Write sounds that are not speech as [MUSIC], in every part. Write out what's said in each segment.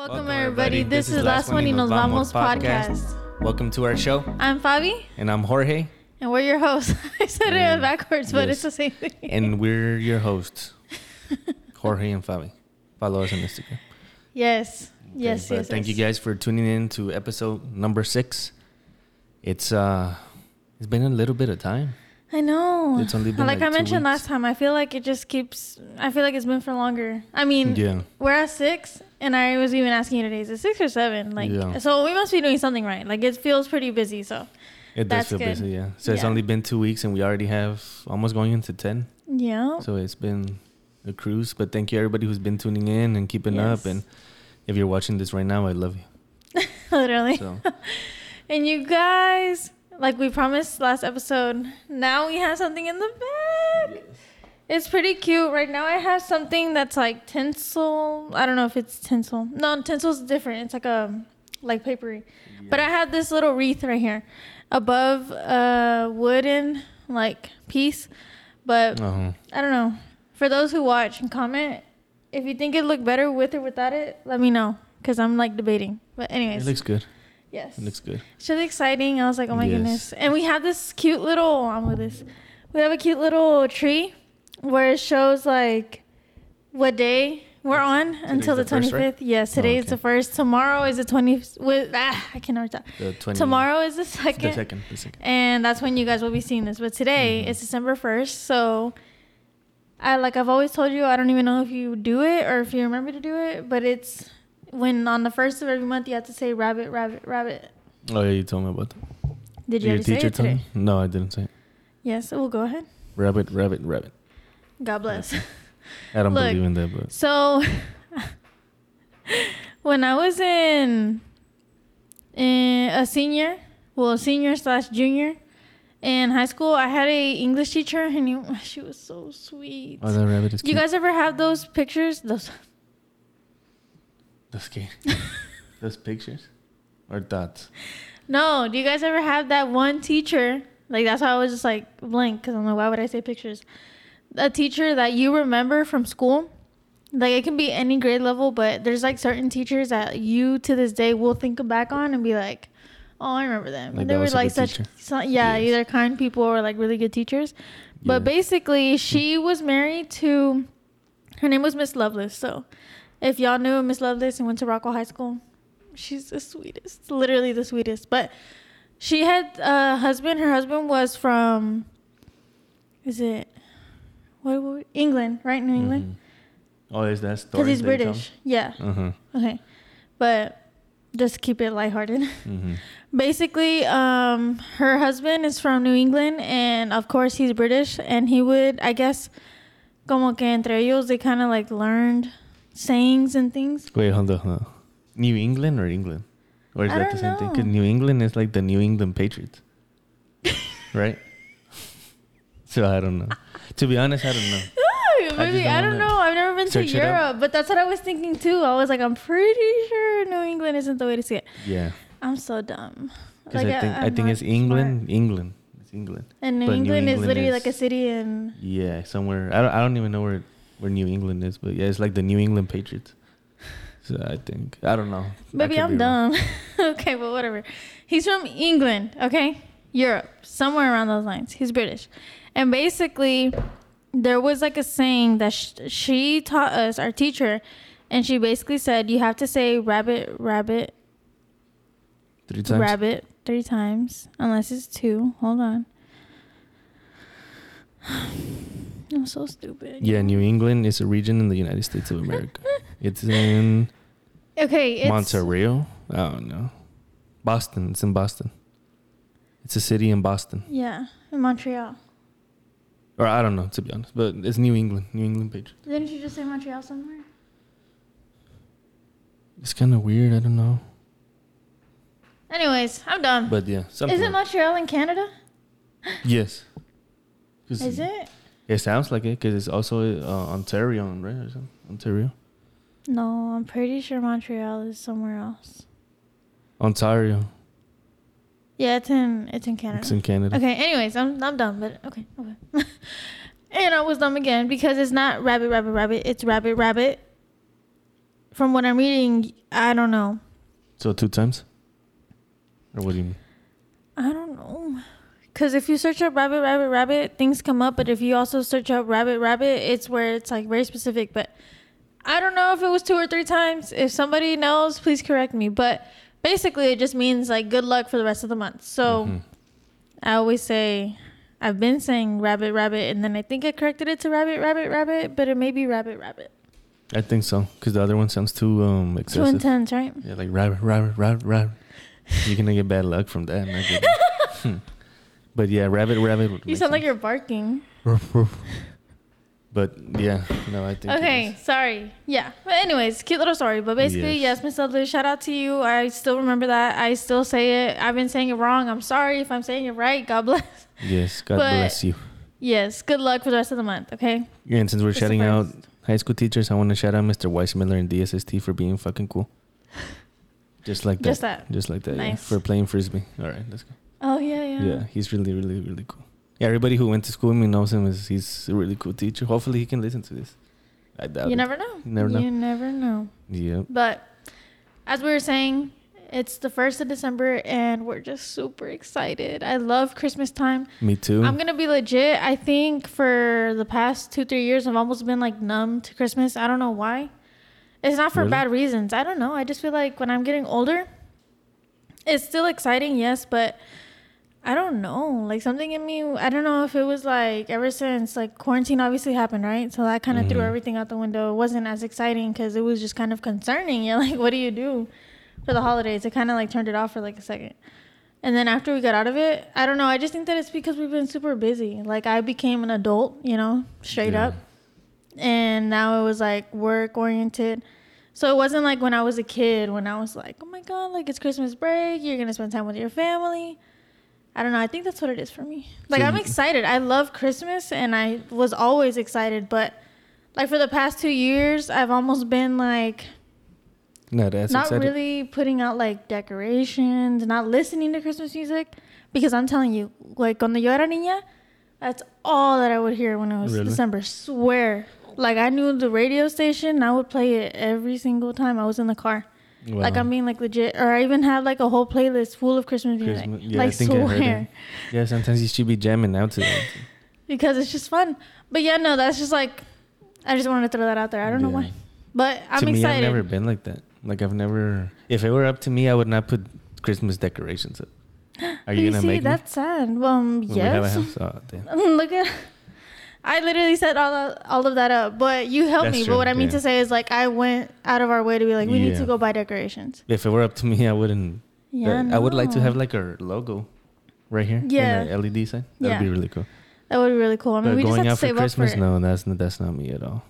Welcome, everybody. This, is Last One y Nos Vamos podcast. Welcome to our show, I'm Fabi, and I'm Jorge, and we're your hosts. [LAUGHS] I said Yeah. it backwards, but it's the same thing. and we're your hosts, [LAUGHS] Jorge and Fabi. Follow us on Instagram. yes, Okay, yes, yes. Thank yes. you guys for tuning in to episode number six. It's uh, it's been a little bit of time. I know. It's only been like, like I mentioned weeks. last time, I feel like it just keeps. I feel like it's been for longer. I mean, Yeah, we're at six, and I was even asking you today, is it six or seven? Like, Yeah. so we must be doing something right. Like, it feels pretty busy. So, it does feel good. busy. Yeah, so it's only been two weeks, and we already have almost going into ten. yeah. So it's been a cruise. But thank you everybody who's been tuning in and keeping Yes. up. And if you're watching this right now, I love you. [LAUGHS] Literally. So [LAUGHS] And you guys, like we promised last episode, now we have something in the bag. It's pretty cute. Right now I have something that's like tinsel. I don't know if it's tinsel. No, tinsel's different. It's like a like papery. But I have this little wreath right here above a wooden like piece. But uh-huh. I don't know. For those who watch and comment, if you think it looked better with or without it, let me know. Cause I'm like debating. But anyways, it looks good. Yes. It looks good. It's really exciting. I was like, oh my Yes. goodness. And we have this cute little, I'm with this. We have a cute little tree where it shows like what day we're on until the, the first, 25th. right? Yes, today is okay. the first. Tomorrow is the 20th. With, ah, I can never talk. The 20, Tomorrow is the second. The second. The second. And that's when you guys will be seeing this. But today Mhm. is December 1st. So I like I've always told you, I don't even know if you do it or if you remember to do it, but it's when on the first of every month you have to say rabbit, rabbit, rabbit. Oh yeah, you told me about that. Did you Your already say it today? me? No, I didn't say it. Yes, we'll go ahead. Rabbit, rabbit, rabbit. God bless. [LAUGHS] I don't Look. believe in that, but So, [LAUGHS] when I was in, in a senior, well, senior slash junior in high school, I had a English teacher, and he, [LAUGHS] she was so sweet. oh, that rabbit is you guys ever have those pictures? Those Cute. [LAUGHS] Those pictures or thoughts. no. Do you guys ever have that one teacher? Like that's why I was just like blank because I'm like, why would I say pictures? A teacher that you remember from school. Like it can be any grade level, but there's like certain teachers that you to this day will think back on and be like, "Oh, I remember them." Like they were like such, so- yeah, Yes. either kind people or like really good teachers. But Yeah. basically, she was married to. Her name was Miss Lovelace. So, if y'all knew Miss Lovelace and went to Rockwell High School, she's the sweetest, literally the sweetest. But she had a husband. Her husband was from. Is it? What? what England, right? New England. Mhm. Oh, is that story? Because he's British. Yeah. Uh huh. Okay. But just keep it lighthearted. [LAUGHS] Mm-hmm. Basically, um, her husband is from New England, and of course he's British, and he would, I guess, como que entre ellos, they kind of like learned sayings and things. Wait, hold on, hold on. New England or England? Or is I that the don't same thing? Because. New England is like the New England Patriots, [LAUGHS] right? so I don't know. To be honest, I don't know. [LAUGHS] Maybe don't I don't know. I've never been to search it up. Europe, but that's what I was thinking too. I was like, I'm pretty sure New England isn't the way to see it. Yeah, I'm so dumb. because Like, I think I, I'm think it's England. smart. England. It's England. And New But New England, is England literally like a city in. Yeah, somewhere. I don't, I don't even know where where New England is, but yeah, it's like the New England Patriots. So I think I don't know. Maybe I'm dumb. [LAUGHS] okay, but whatever. He's from England, okay? Europe, somewhere around those lines. He's British. And basically, there was like a saying that sh- she taught us, our teacher, and she basically said, you have to say rabbit, rabbit, Three times. rabbit three times, unless it's two. Hold on. [SIGHS] [SIGHS] [SIGHS] I'm so stupid. Yeah, New England is a region in the United States of America. [LAUGHS] it's in Okay, it's. Monterey. I don't know. Boston. It's in Boston. It's a city in Boston. Yeah, in Montreal. Or I don't know, to be honest. But it's New England. New England Patriots. Didn't you just say Montreal somewhere? It's kind of weird. I don't know. Anyways, I'm done. But yeah. Something Is it like- Montreal in Canada? yes. Is it? It sounds like it because it's also uh, Ontario, right? Ontario? No, I'm pretty sure Montreal is somewhere else. Ontario. Yeah, it's in it's in Canada. It's in Canada. Okay. Anyways, I'm I'm done. But okay, okay. [LAUGHS] and I was dumb again because it's not rabbit, rabbit, rabbit. It's rabbit, rabbit. from what I'm reading, I don't know. So two times? Or what do you mean? I don't know. Cause if you search up rabbit, rabbit, rabbit, things come up. But if you also search up rabbit, rabbit, it's where it's like very specific. But I don't know if it was two or three times. If somebody knows, please correct me. But basically, it just means like good luck for the rest of the month. So Mhm. I always say, I've been saying rabbit, rabbit, and then I think I corrected it to rabbit, rabbit, rabbit, but it may be rabbit, rabbit. I think so. Because the other one sounds too um Too intense, right? Yeah, like rabbit, rabbit, rabbit, rabbit. You're gonna get bad luck from that. [LAUGHS] but yeah, rabbit, rabbit. You sound like you're barking. [LAUGHS] But yeah, no, I think. Okay, sorry. Yeah. But anyways, cute little story. But basically, Yes. yes, Miss shout out to you. I still remember that. I still say it. I've been saying it wrong. I'm sorry if I'm saying it right. God [LAUGHS] bless. Yes, God But- bless you. Yes. Good luck for the rest of the month. Okay. Yeah, and since we're shouting out high school teachers, I want to shout out Mr. Weissmiller and DSST for being fucking cool. [LAUGHS] Just like that. Just that. Just like that. Yeah. Nice. For playing frisbee. All right, let's go. Oh yeah, yeah. Yeah. he's really, really, really cool. Yeah, everybody who went to school with me knows him. Is he's a really cool teacher. Hopefully, he can listen to this. I doubt You it. never know. You never know. You never know. Yeah. But as we were saying, it's the first of December, and we're just super excited. I love Christmas time. Me too. I'm gonna be legit. I think for the past two, three years, I've almost been like numb to Christmas. I don't know why. It's not for Really? bad reasons. I don't know. I just feel like when I'm getting older, it's still exciting, yes, but I don't know. Like something in me, I don't know if it was like ever since like quarantine obviously happened, right? So that kind of threw Mhm. everything out the window. It wasn't as exciting because it was just kind of concerning. [LAUGHS] You're like, what do you do for the holidays? It kind of like turned it off for like a second. And then after we got out of it, I don't know. I just think that it's because we've been super busy. Like I became an adult, you know, straight Yeah. up. And now it was like work oriented. So it wasn't like when I was a kid when I was like, "Oh my god, like it's Christmas break, you're going to spend time with your family." I don't know. I think that's what it is for me. Like So I'm excited. I love Christmas and I was always excited, but like for the past 2 years, I've almost been like Not as not excited. really putting out like decorations, not listening to Christmas music, because I'm telling you, like cuando yo era niña, that's all that I would hear when it was Really? December. Swear, like I knew the radio station, I would play it every single time I was in the car. Like I'm being like legit, or I even have like a whole playlist full of Christmas music. Christmas- yeah, like I think I heard swear, it. Yeah, sometimes you should be jamming out to that. [LAUGHS] because it's just fun. But yeah, no, that's just like I just wanted to throw that out there. I don't know why, but I'm to me, I've never been like that. Like I've never. If it were up to me, I would not put Christmas decorations up. [GASPS] Are you, you gonna see, make me? that's sad. Well um, When we have a yes. house? Oh. [LAUGHS] Look at. I literally set all of, all of that up, but you helped That's me. true, But what I mean yeah. to say is, like, I went out of our way to be like, we need to go buy decorations. If it were up to me, I wouldn't. Yeah, uh, I would like to have like our logo right here. Yeah. LED sign. That'd be really cool. That would be really cool. I mean, but we just going have out to for save Christmas, up for it. no, that's not that's not me at all.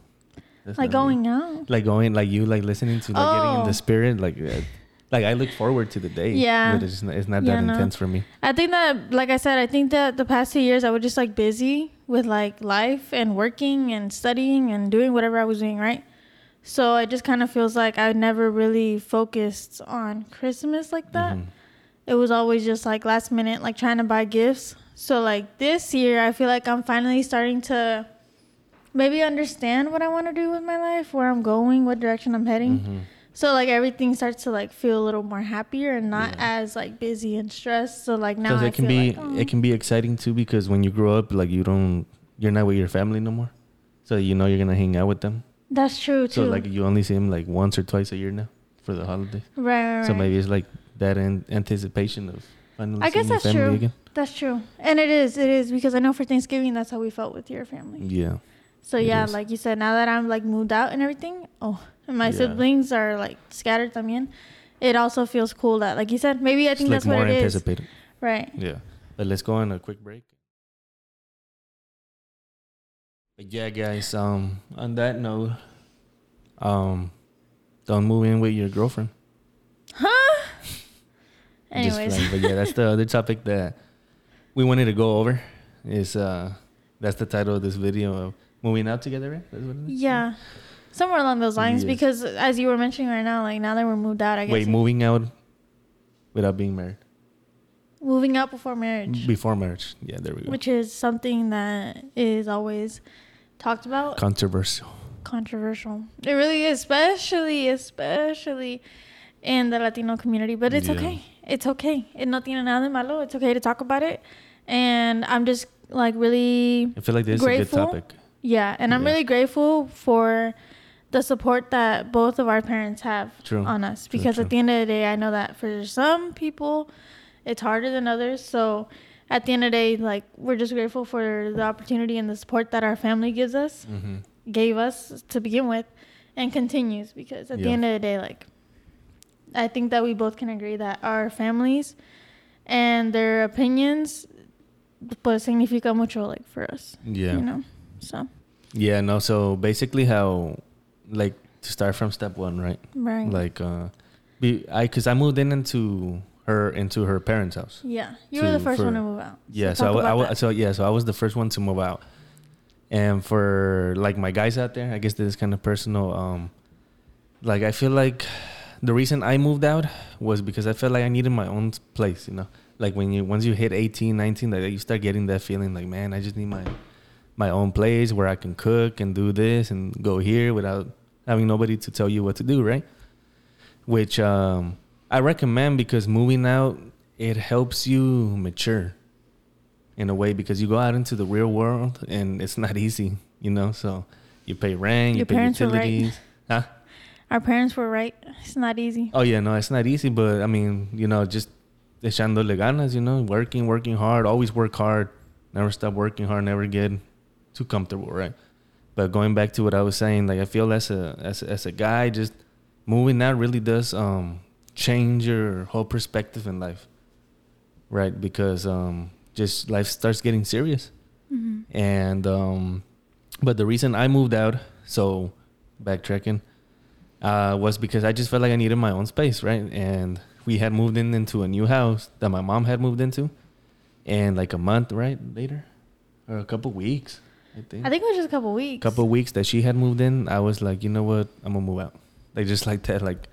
That's Like not me. going out. like going like you like listening to like getting in Oh. the spirit like uh, like I look forward to the day. Yeah. but it's not, it's not Yeah, that no. intense for me. I think that, like I said, I think that the past two years I was just like busy with like life and working and studying and doing whatever I was doing, right? So it just kind of feels like I never really focused on Christmas like that. Mhm. it was always just like last minute like trying to buy gifts so like this year i feel like i'm finally starting to maybe understand what i want to do with my life where i'm going what direction i'm heading Mhm. So like everything starts to like feel a little more happier and not Yeah. as like busy and stressed so like now Because I it can be like, oh. it can be exciting too because when you grow up like you don't you're not with your family no more, so you know you're gonna hang out with them. that's true too So like you only see them like once or twice a year now for the holidays. right, right, So maybe it's like that an anticipation of finally I guess that's true. again. that's true and it is it is because i know for thanksgiving that's how we felt with your family Yeah. So It yeah, is. like you said, now that I'm like moved out and everything, oh, and my Yeah. siblings are like scattered también. It also feels cool that, like you said, maybe I It's think like that's what more it is. anticipated. Right. Yeah. But let's go on a quick break. But yeah, guys. Um, on that note, um, don't move in with your girlfriend. Huh? [LAUGHS] Just Anyways, playing. but yeah, that's the other topic that we wanted to go over. Is uh, that's the title of this video of moving out together, right? That's what it is? yeah, somewhere along those lines. Yes. Because as you were mentioning right now, like now that we're moved out, I guess Wait, moving out without being married moving out before marriage, before marriage. Yeah, there we go. which is something that is always talked about. Controversial. controversial. It really is, especially, especially in the Latino community. But it's yeah. okay. It's okay. It no tiene nada de malo. It's okay to talk about it. And I'm just like really. I feel like this grateful. is a good topic. Yeah, and I'm yeah. really grateful for the support that both of our parents have true. on us because true, true. at the end of the day, I know that for some people, it's harder than others. So at the end of the day, like we're just grateful for the opportunity and the support that our family gives us, mm-hmm. gave us to begin with, and continues because at yeah. the end of the day, like I think that we both can agree that our families and their opinions pues significa mucho like for us. Yeah. You know. So Yeah, no, so basically how like to start from step one, right? Right. Like uh be I cuz I moved in into her into her parents' house. Yeah. You to, were the first for, one to move out. So yeah, so I, I, so yeah, so I was the first one to move out. And for like my guys out there, I guess this is kind of personal um like I feel like the reason I moved out was because I felt like I needed my own place, you know. Like when you once you hit 18, 19, like you start getting that feeling like, man, I just need my my own place where I can cook and do this and go here without having nobody to tell you what to do, right? Which um, I recommend because moving out it helps you mature in a way because you go out into the real world and it's not easy, you know. So you pay rent, Your you pay utilities, right. huh? [LAUGHS] Our parents were right. It's not easy. Oh yeah, no, it's not easy. But I mean, you know, just echándole ganas, you know, working, working hard, always work hard, never stop working hard, never get too comfortable, right? But going back to what I was saying, like I feel as a as a, as a guy, just moving out really does um change your whole perspective in life, right? Because um just life starts getting serious, mm-hmm. and um, but the reason I moved out, so backtracking uh, was because I just felt like I needed my own space, right? And we had moved in into a new house that my mom had moved into, and like a month right later, or a couple weeks, I think. I think it was just a couple weeks. Couple weeks that she had moved in, I was like, you know what, I'm gonna move out. Like just like that, like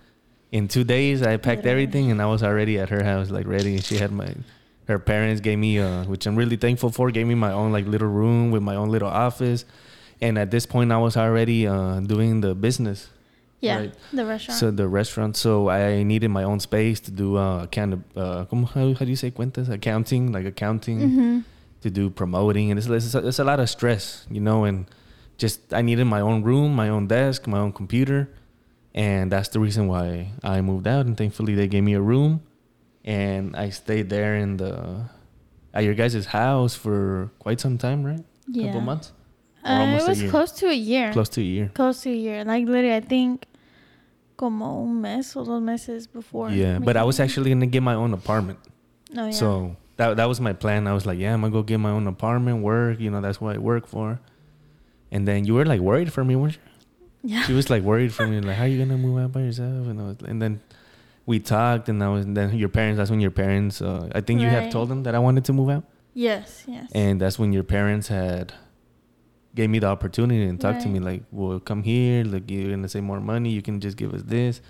in two days, I packed Literally. everything and I was already at her house, like ready. And she had my, her parents gave me, uh, which I'm really thankful for, gave me my own like little room with my own little office, and at this point, I was already uh, doing the business yeah, right? the restaurant. So the restaurant. So I needed my own space to do uh, kind of uh, how, how do you say cuentas? Accounting, like accounting, mm-hmm. To do promoting, and it's, it's, a, it's a lot of stress, you know. And just I needed my own room, my own desk, my own computer, and that's the reason why I moved out. And thankfully, they gave me a room, and I stayed there in the at your guys' house for quite some time, right? Yeah. A couple months. Uh, it was close to a year. Close to a year. Close to a year. Like literally, I think como un mes or dos meses before. Yeah, but I was actually gonna get my own apartment. Oh yeah. So that that was my plan. I was like, yeah, I'm gonna go get my own apartment, work. You know, that's what I work for. And then you were like worried for me, weren't you? Yeah. She was like worried for [LAUGHS] me, like, how are you gonna move out by yourself? And I was, and then we talked, and I was and then your parents. That's when your parents. Uh, I think you right. had told them that I wanted to move out. Yes. Yes. And that's when your parents had gave me the opportunity and talked right. to me like, "Well, come here. Like you're gonna save more money. You can just give us this."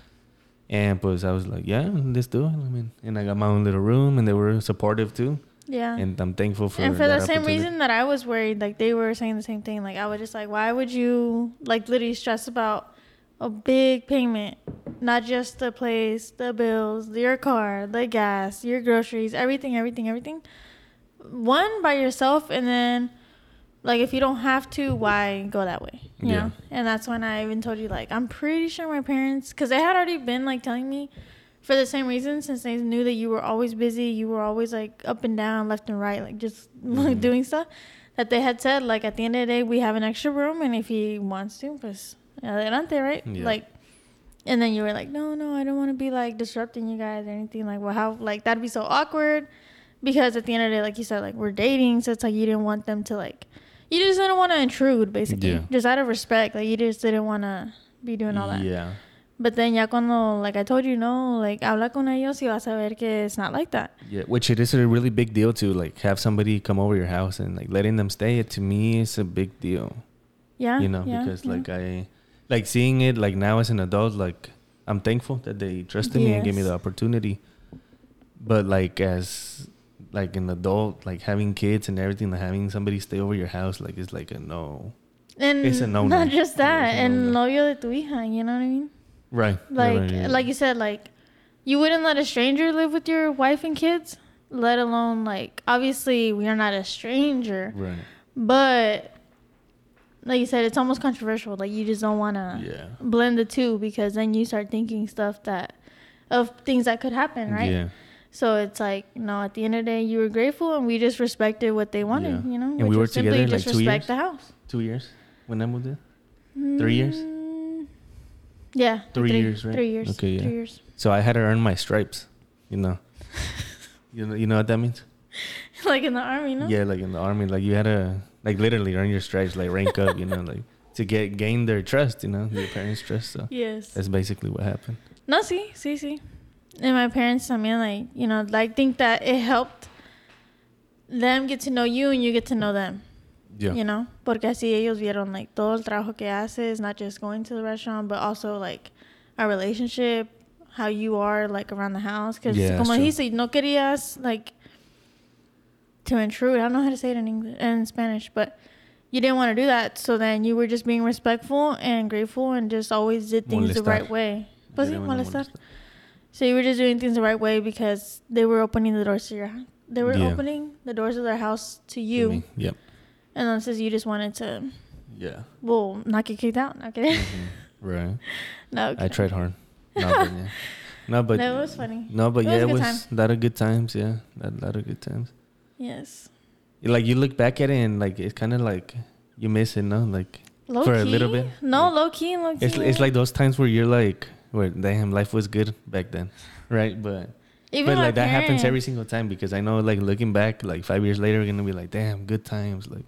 And pues I was like, "Yeah, let's do it." I mean, and I got my own little room, and they were supportive too. Yeah. And I'm thankful for. And for the same reason that I was worried, like they were saying the same thing. Like I was just like, why would you like literally stress about a big payment, not just the place, the bills, your car, the gas, your groceries, everything, everything, everything. One by yourself, and then like if you don't have to why go that way you yeah. know and that's when i even told you like i'm pretty sure my parents because they had already been like telling me for the same reason since they knew that you were always busy you were always like up and down left and right like just [LAUGHS] mm-hmm. doing stuff that they had said like at the end of the day we have an extra room and if he wants to pues adelante right yeah. like and then you were like no no i don't want to be like disrupting you guys or anything like well how like that'd be so awkward because at the end of the day like you said like we're dating so it's like you didn't want them to like you just didn't want to intrude, basically. Yeah. Just out of respect, like you just didn't want to be doing all that. Yeah. But then ya cuando, like I told you, no, like habla con ellos y vas a ver que it's not like that. Yeah, which it is a really big deal to like have somebody come over your house and like letting them stay. To me, it's a big deal. Yeah. You know, yeah, because yeah. like I, like seeing it like now as an adult, like I'm thankful that they trusted yes. me and gave me the opportunity. But like as like an adult, like having kids and everything, like having somebody stay over your house, like it's like a no. And It's a no-no. not just that, and novio de tu hija, you know what I mean? Right. Like, right, right, like you said, like you wouldn't let a stranger live with your wife and kids, let alone like obviously we are not a stranger, Right. but like you said, it's almost controversial. Like you just don't want to Yeah. blend the two because then you start thinking stuff that of things that could happen, right? Yeah. So it's like, no, at the end of the day, you were grateful and we just respected what they wanted, Yeah. you know? And which we were was simply together, like, two respect years? the house. Two years when I moved in. Three years? Mm, Yeah. Three years, right? Three years. Okay, yeah. Three years. So I had to earn my stripes. You know. [LAUGHS] you know. You know what that means? like in the army, no? Yeah, like in the army, like you had to like literally earn your stripes, like rank up. You know, like [LAUGHS] to get gain their trust. You know, your parents' trust. So Yes. that's basically what happened. No, see, see, sí. And my parents, I mean, like, you know, I think that it helped them get to know you and you get to know them. Yeah. You know? Porque así ellos vieron, like, todo el trabajo que haces, not just going to the restaurant, but also, like, our relationship, how you are, like, around the house. Because, Yeah, como true. dijiste, no querías, like, to intrude. I don't know how to say it in English in Spanish, but you didn't want to do that. So then you were just being respectful and grateful and just always did things the right way. Pues sí, Didn't molestar. So you were just doing things the right way because they were opening the doors to your house. They were Yeah. opening the doors of their house to you. me. Yep. And then says you just wanted to, Yeah. well, not get kicked out. Not kidding. Mhm. Right. [LAUGHS] no. I tried hard. [LAUGHS] No, but yeah. No, but That was funny. No, but It yeah, a it was a lot of good times. Yeah, a lot of good times. Yes. Like you look back at it and like it's kind of like you miss it, no? Like Low For key? a little bit. No, Like, low key low key. it's it's like those times where you're like, where damn, life was good back then, right? But Even but like that happens every single time because I know like looking back, like five years later, we're gonna be like, damn, good times. Like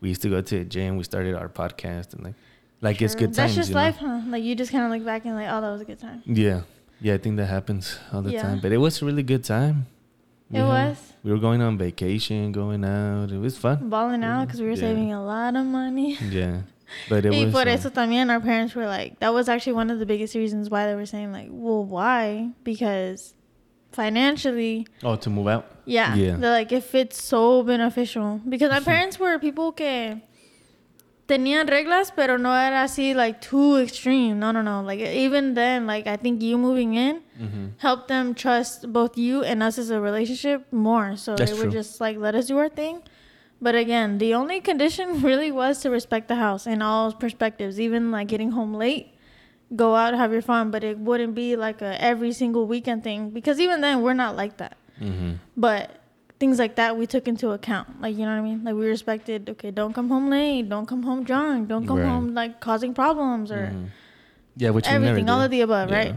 we used to go to a gym, we started our podcast, and like like it's True. good times. That's just you know? life, huh? Like you just kind of look back and like, oh, that was a good time. Yeah, yeah, I think that happens all the Yeah. time. But it was a really good time. It You know, was We were going on vacation, going out. It was fun. balling out because we were Yeah. saving a lot of money. Yeah, but it y was. por uh, eso también our parents were like, that was actually one of the biggest reasons why they were saying like, well, why? Because financially, oh, to move out. yeah, Yeah. they're like, if it's so beneficial. Because my [LAUGHS] parents were people que tenían reglas, pero no era así like too extreme. No, no, no. Like even then, like I think you moving in Mm-hmm. helped them trust both you and us as a relationship more. So That's they would true. just like let us do our thing. But again, the only condition [LAUGHS] really was to respect the house in all perspectives, even like getting home late, go out, have your fun, but it wouldn't be like a every single weekend thing because even then we're not like that. Mm-hmm. But things like that we took into account. Like you know what I mean? Like we respected, okay, don't come home late, don't come home drunk, don't come Right. home like causing problems or Mhm. Yeah, which we everything, all of the above, Yeah. right?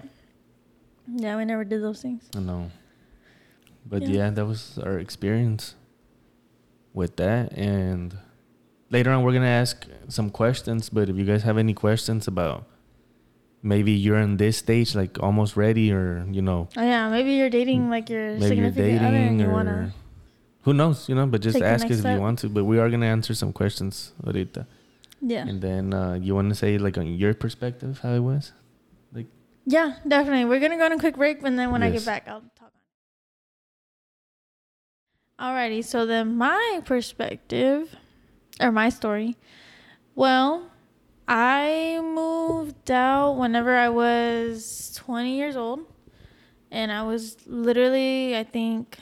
Yeah, we never did those things. I know. But Yeah. yeah. that was our experience with that. And later on, we're gonna ask some questions. But if you guys have any questions about maybe you're in this stage, like almost ready, or you know, Oh yeah, maybe you're dating like your maybe you're significant other and dating, you or wanna who knows, you know. But just ask us if you want to. But we are gonna answer some questions ahorita. yeah And then uh, you want to say like on your perspective how it was? Like, yeah definitely. We're gonna go on a quick break, and then when I get back, I'll talk on it. Alrighty, so then my perspective or my story. Well, I moved out whenever I was 20 years old, and I was literally I think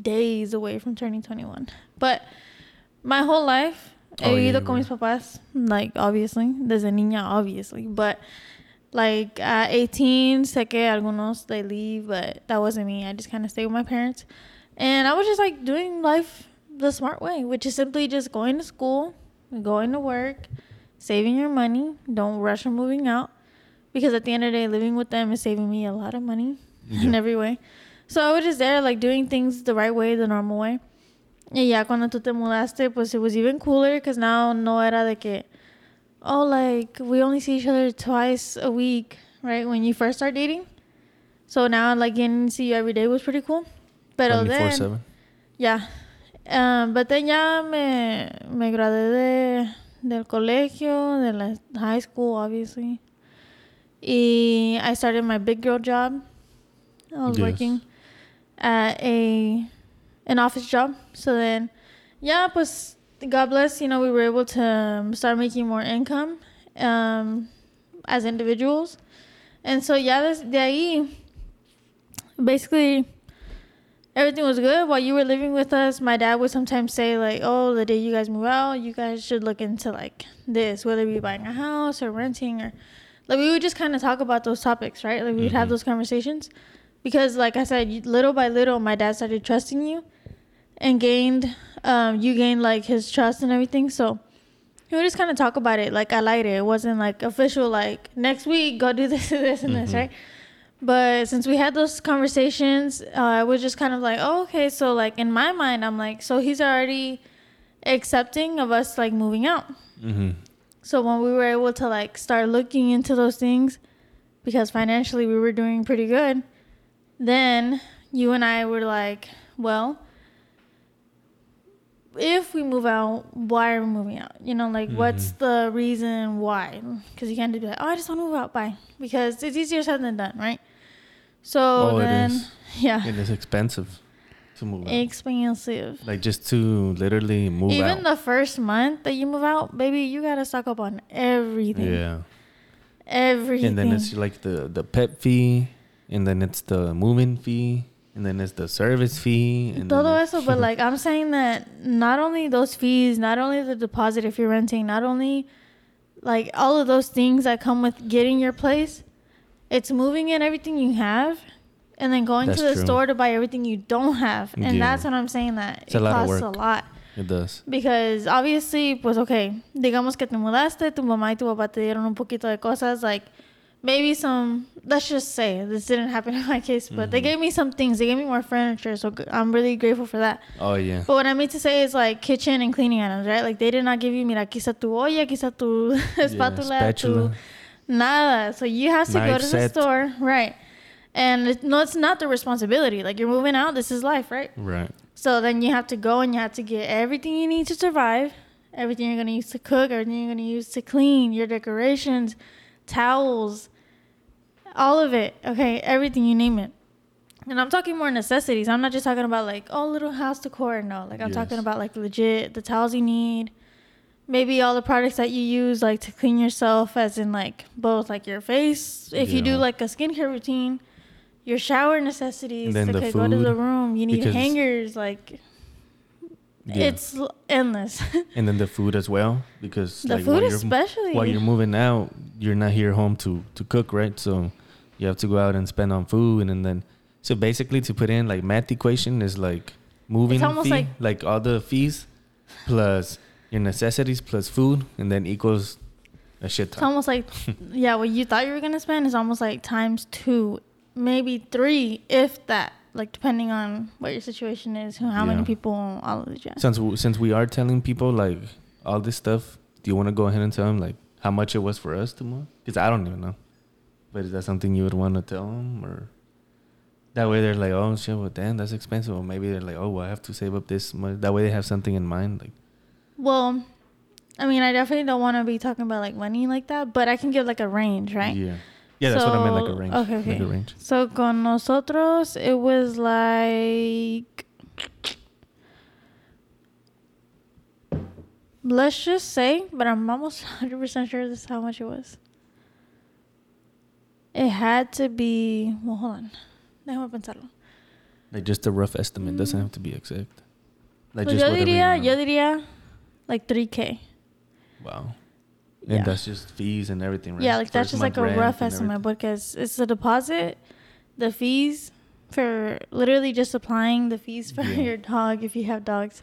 days away from turning 21. But my whole life Oh, he yeah, ido you con mis papás, like obviously, desde niña, obviously, but like at 18, sé que algunos they leave, but that wasn't me. I just kind of stayed with my parents, and I was just like doing life the smart way, which is simply just going to school, going to work, saving your money. Don't rush on moving out, because at the end of the day, living with them is saving me a lot of money [LAUGHS] in every way. So I was just there, like doing things the right way, the normal way. Y ya cuando tú te mudaste, pues it was even cooler because now no era de que, oh, like we only see each other twice a week, right? When you first start dating. So now, like getting to see you every day was pretty cool. Pero then, yeah. Um, but then ya me, me gradué de, del colegio, de la high school, obviously. Y I started my big girl job. I was Yes. working at a an office job. So then, yeah, pues God bless, you know, we were able to start making more income um, as individuals. And so, yeah, de ahí, basically, everything was good while you were living with us. My dad would sometimes say, like, oh, the day you guys move out, you guys should look into, like, this, whether it be buying a house or renting or, like, we would just kind of talk about those topics, right? Like, we'd have Mhm. those conversations. Because, like I said, little by little, my dad started trusting you and gained um you gained like his trust and everything so he would just kind of talk about it like i liked it it wasn't like official like next week go do this and [LAUGHS] this and this Mhm. right but since we had those conversations uh, i was just kind of like oh, okay. So like in my mind i'm like so he's already accepting of us like moving out. Mm-hmm. so when we were able to like start looking into those things because financially we were doing pretty good then you and i were like well if we move out why are we moving out? You know like what's Mhm. the reason why? Because you can't just be like oh i just want to move out. Bye. Because it's easier said than done right so Oh, then is. yeah It is expensive to move out. expensive Like just to literally move even out. the first month that you move out baby you gotta stock up on everything yeah. everything And then it's like the the pet fee, and then it's the moving fee, and then it's the service fee. And Todo eso, but like I'm saying that not only those fees, not only the deposit if you're renting, not only like all of those things that come with getting your place, it's moving in everything you have and then going That's to the true. store to buy everything you don't have. And Yeah. that's what I'm saying that It's a it of costs a lot. it does. Because obviously, pues okay, digamos que te mudaste, tu mamá y tu papá te dieron un poquito de cosas, like maybe some, let's just say, this didn't happen [LAUGHS] in my case, but they Mhm. gave me some things. They gave me more furniture, so i'm really grateful for that. Oh yeah. But what I mean to say is like kitchen and cleaning items, right? Like they did not give you, mira, está tu olla, está tu [LAUGHS] espátula, spatula. tu nada. So you have to go to the store, right? And it, no, it's not the responsibility. Like you're moving out, this is life, right? Right. So then you have to go and you have to get everything you need to survive, everything you're gonna use to cook, everything you're gonna use to clean, your decorations, towels, all of it. Okay, everything you name it. And I'm talking more necessities. I'm not just talking about like oh little house decor. No, like I'm talking about like legit the towels you need. Maybe all the products that you use like to clean yourself, as in like both like your face. If you do like a skincare routine, your shower necessities. then the okay, go to the room. You need hangers. Like Yeah. it's endless. [LAUGHS] and then the food as well because the like, while food you're- especially. while you're moving out, you're not here home to to cook, right? So you have to go out and spend on food, and then so basically to put in like math equation is like moving fee, like- like, all the fees plus your necessities plus food, and then equals a shit ton. It's almost like, [LAUGHS] yeah, what you thought you were gonna spend is almost like times two, maybe three, if that. Like depending on what your situation is, who- how many people, all of the jazz. Since w- since we are telling people like all this stuff, do you want to go ahead and tell them like how much it was for us to move? Because I don't even know. But is that something you would want to tell them, or that way they're like, oh shit, well damn, that's expensive. Or maybe they're like, oh, well, I have to save up this much. That way they have something in mind. Like, Well, I mean, I definitely don't want to be talking about like money like that, but I can give like a range, right? yeah, yeah, that's what I meant, like a range. okay, Like okay. a range. So con nosotros, it was like. Let's just say, but I'm almost [LAUGHS] 100% sure this is how much it was. It had to be. Well, hold on. Déjame pensarlo. Like just a rough estimate. Doesn't mm. have to be exact. Like Pues just yo diría, yo diría like 3K. Wow. Yeah. And that's just fees and everything, right? Yeah, like that's just like a rough estimate everything. because it's the deposit, the fees for literally just applying the fees for Yeah. your dog if you have dogs.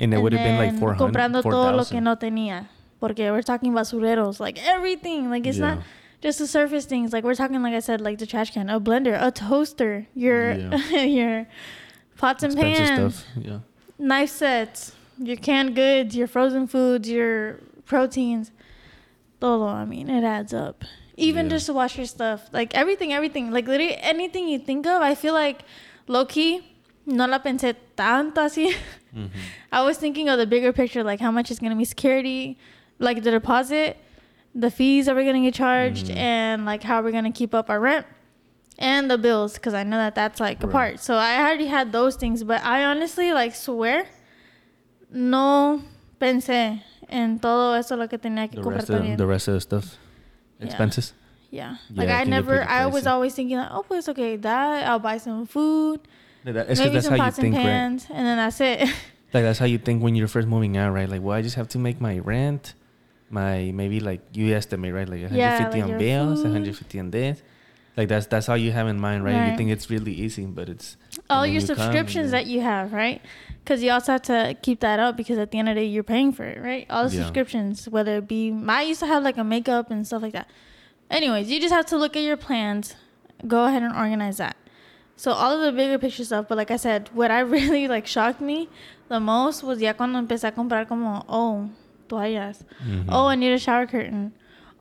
And it would have been like then 400, Comprando todo lo que 4,000. no tenía. Porque we're talking basureros, like everything. Like it's Yeah. not just the surface things. Like we're talking, like I said, like the trash can, a blender, a toaster, your Yeah. [LAUGHS] your pots and expensive pans, stuff. Yeah. knife sets, your canned goods, your frozen foods, your proteins. Todo, I mean, it adds up. Even Yeah. just to wash your stuff, like everything, everything, like literally anything you think of. I feel like low key, no la pensé tanto así. hmm [LAUGHS] I was thinking of the bigger picture, like how much is gonna be security, like the deposit, the fees that we're gonna get charged, Mhm. and like how we're gonna keep up our rent and the bills, because I know that that's like a part. So I already had those things, but I honestly like swear, no pensé en todo eso lo que tenía que The comprar rest, of, también. the rest of the stuff, expenses. yeah. Yeah, Like it I never, I was always thinking like, oh, it's okay, that I'll buy some food, Like that- maybe that's some how you pots and think, right? pans, and then that's it. [LAUGHS] Like that's how you think when you're first moving out, right? Like, well, I just have to make my rent, my maybe like you estimate, right? Like 150 Yeah, like on bills, food. 150 on this. Like that's that's all you have in mind, right? You think it's really easy, but it's all your you come and subscriptions that you have, right? Because you also have to keep that up because at the end of the day, you're paying for it, right? All the Yeah. subscriptions, whether it be, I used to have like a makeup and stuff like that. Anyways, you just have to look at your plans, go ahead and organize that. So all of the bigger picture stuff, but like I said, what I [LAUGHS] really like shocked me the most was ya cuando empecé a comprar como, oh, toallas. Mhm. Oh, I need a shower curtain.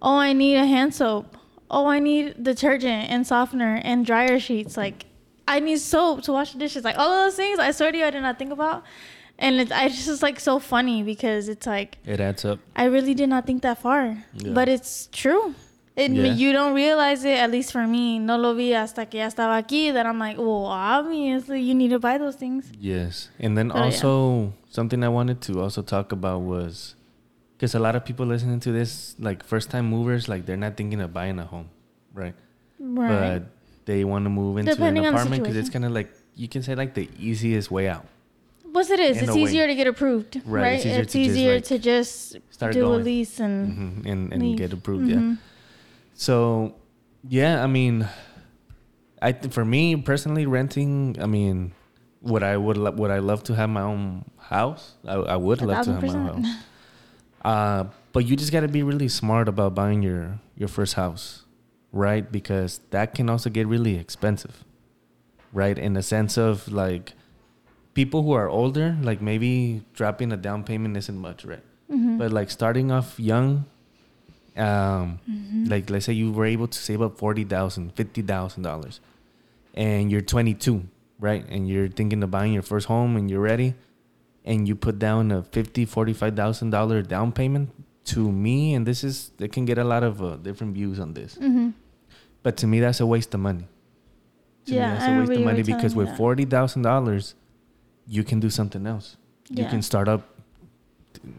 Oh, I need a hand soap. Oh, I need detergent and softener and dryer sheets. Like, I need soap to wash the dishes. Like, all of those things, I swear to you, I did not think about. And it's, I just is like so funny because it's like, it adds up. I really did not think that far. Yeah. But it's true. And Yeah. you don't realize it, at least for me. No lo vi hasta que ya estaba aquí. That I'm like, well, obviously, you need to buy those things. Yes, and then But, yeah. also something I wanted to also talk about was because a lot of people listening to this, like first time movers, like they're not thinking of buying a home, right? Right. But they want to move into Depending an apartment because it's kind of like you can say like the easiest way out. What's it is? in It's a way. easier to get approved, Right, right? it's easier It's to just, like, to just start do a lease and hmm and and leave. get approved. Yeah. Mhm. So, yeah, I mean, I th- for me personally, renting. I mean, would I would lo- would I love to have my own house? I, I would love to have my own house. Uh, but you just got to be really smart about buying your your first house, right? Because that can also get really expensive, right? In the sense of like people who are older, like maybe dropping a down payment isn't much, right? Mhm. But like starting off young, um, Mhm. like let's say you were able to save up forty thousand, fifty thousand dollars, and you're 22, right? And you're thinking of buying your first home, and you're ready, and you put down a fifty, forty-five thousand dollar down payment. To me, and this is they can get a lot of uh, different views on this, Mhm. but to me that's a waste of money. To Yeah, me, that's I a waste of money because with forty thousand dollars, you can do something else. You can start up.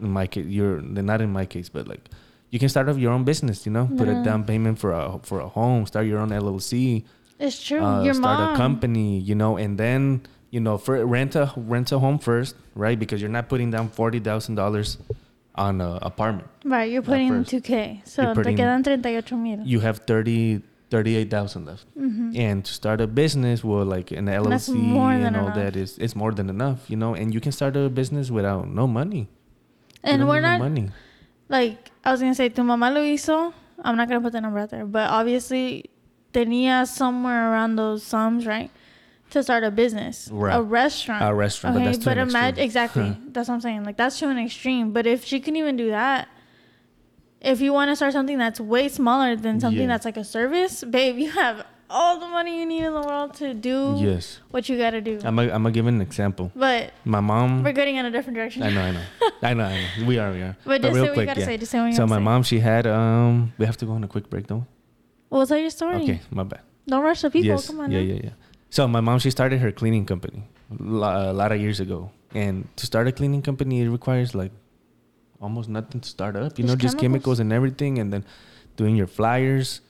In my case, you're not in my case, but like you can start up your own business. You know, put a down payment for a for a home, start your own LLC, It's true. uh, Your start mom. a company. You know, and then you know for rent a rent a home first, right? Because you're not putting down forty thousand dollars on an apartment. Right, you're putting first. 2K. So You're te putting- quedan 38 mil. You have 30 38,000 left. Mhm. And to start a business, well, like an LLC and all enough. that is it's more than enough, you know. And you can start a business without no money. And we're need no not money. like I was gonna say tu mamá lo hizo. I'm not gonna put the number out there, but obviously tenía somewhere around those sums, right? To start a business, Right. a restaurant, A restaurant, but okay, that's too an imagine exactly. that's what I'm saying. Like that's to an extreme. But if she can even do that, if you want to start something that's way smaller than something Yeah. that's like a service, babe, you have all the money you need in the world to do Yes. what you gotta do. I'm gonna I'm give an example. but My mom. we're getting in a different direction. I know, I know, [LAUGHS] I know, I know. We are, we are. But just say what you gotta say. Just say what you So my say. mom, she had um. We have to go on a quick break, though. Well, tell your story. Okay, my bad. Don't rush the people. yes. Come on. yeah, now. yeah, yeah. So my mom, she started her cleaning company a lot of years ago, and to start a cleaning company, it requires like almost nothing to start up. You Just know, just chemicals. chemicals and everything, and then doing your flyers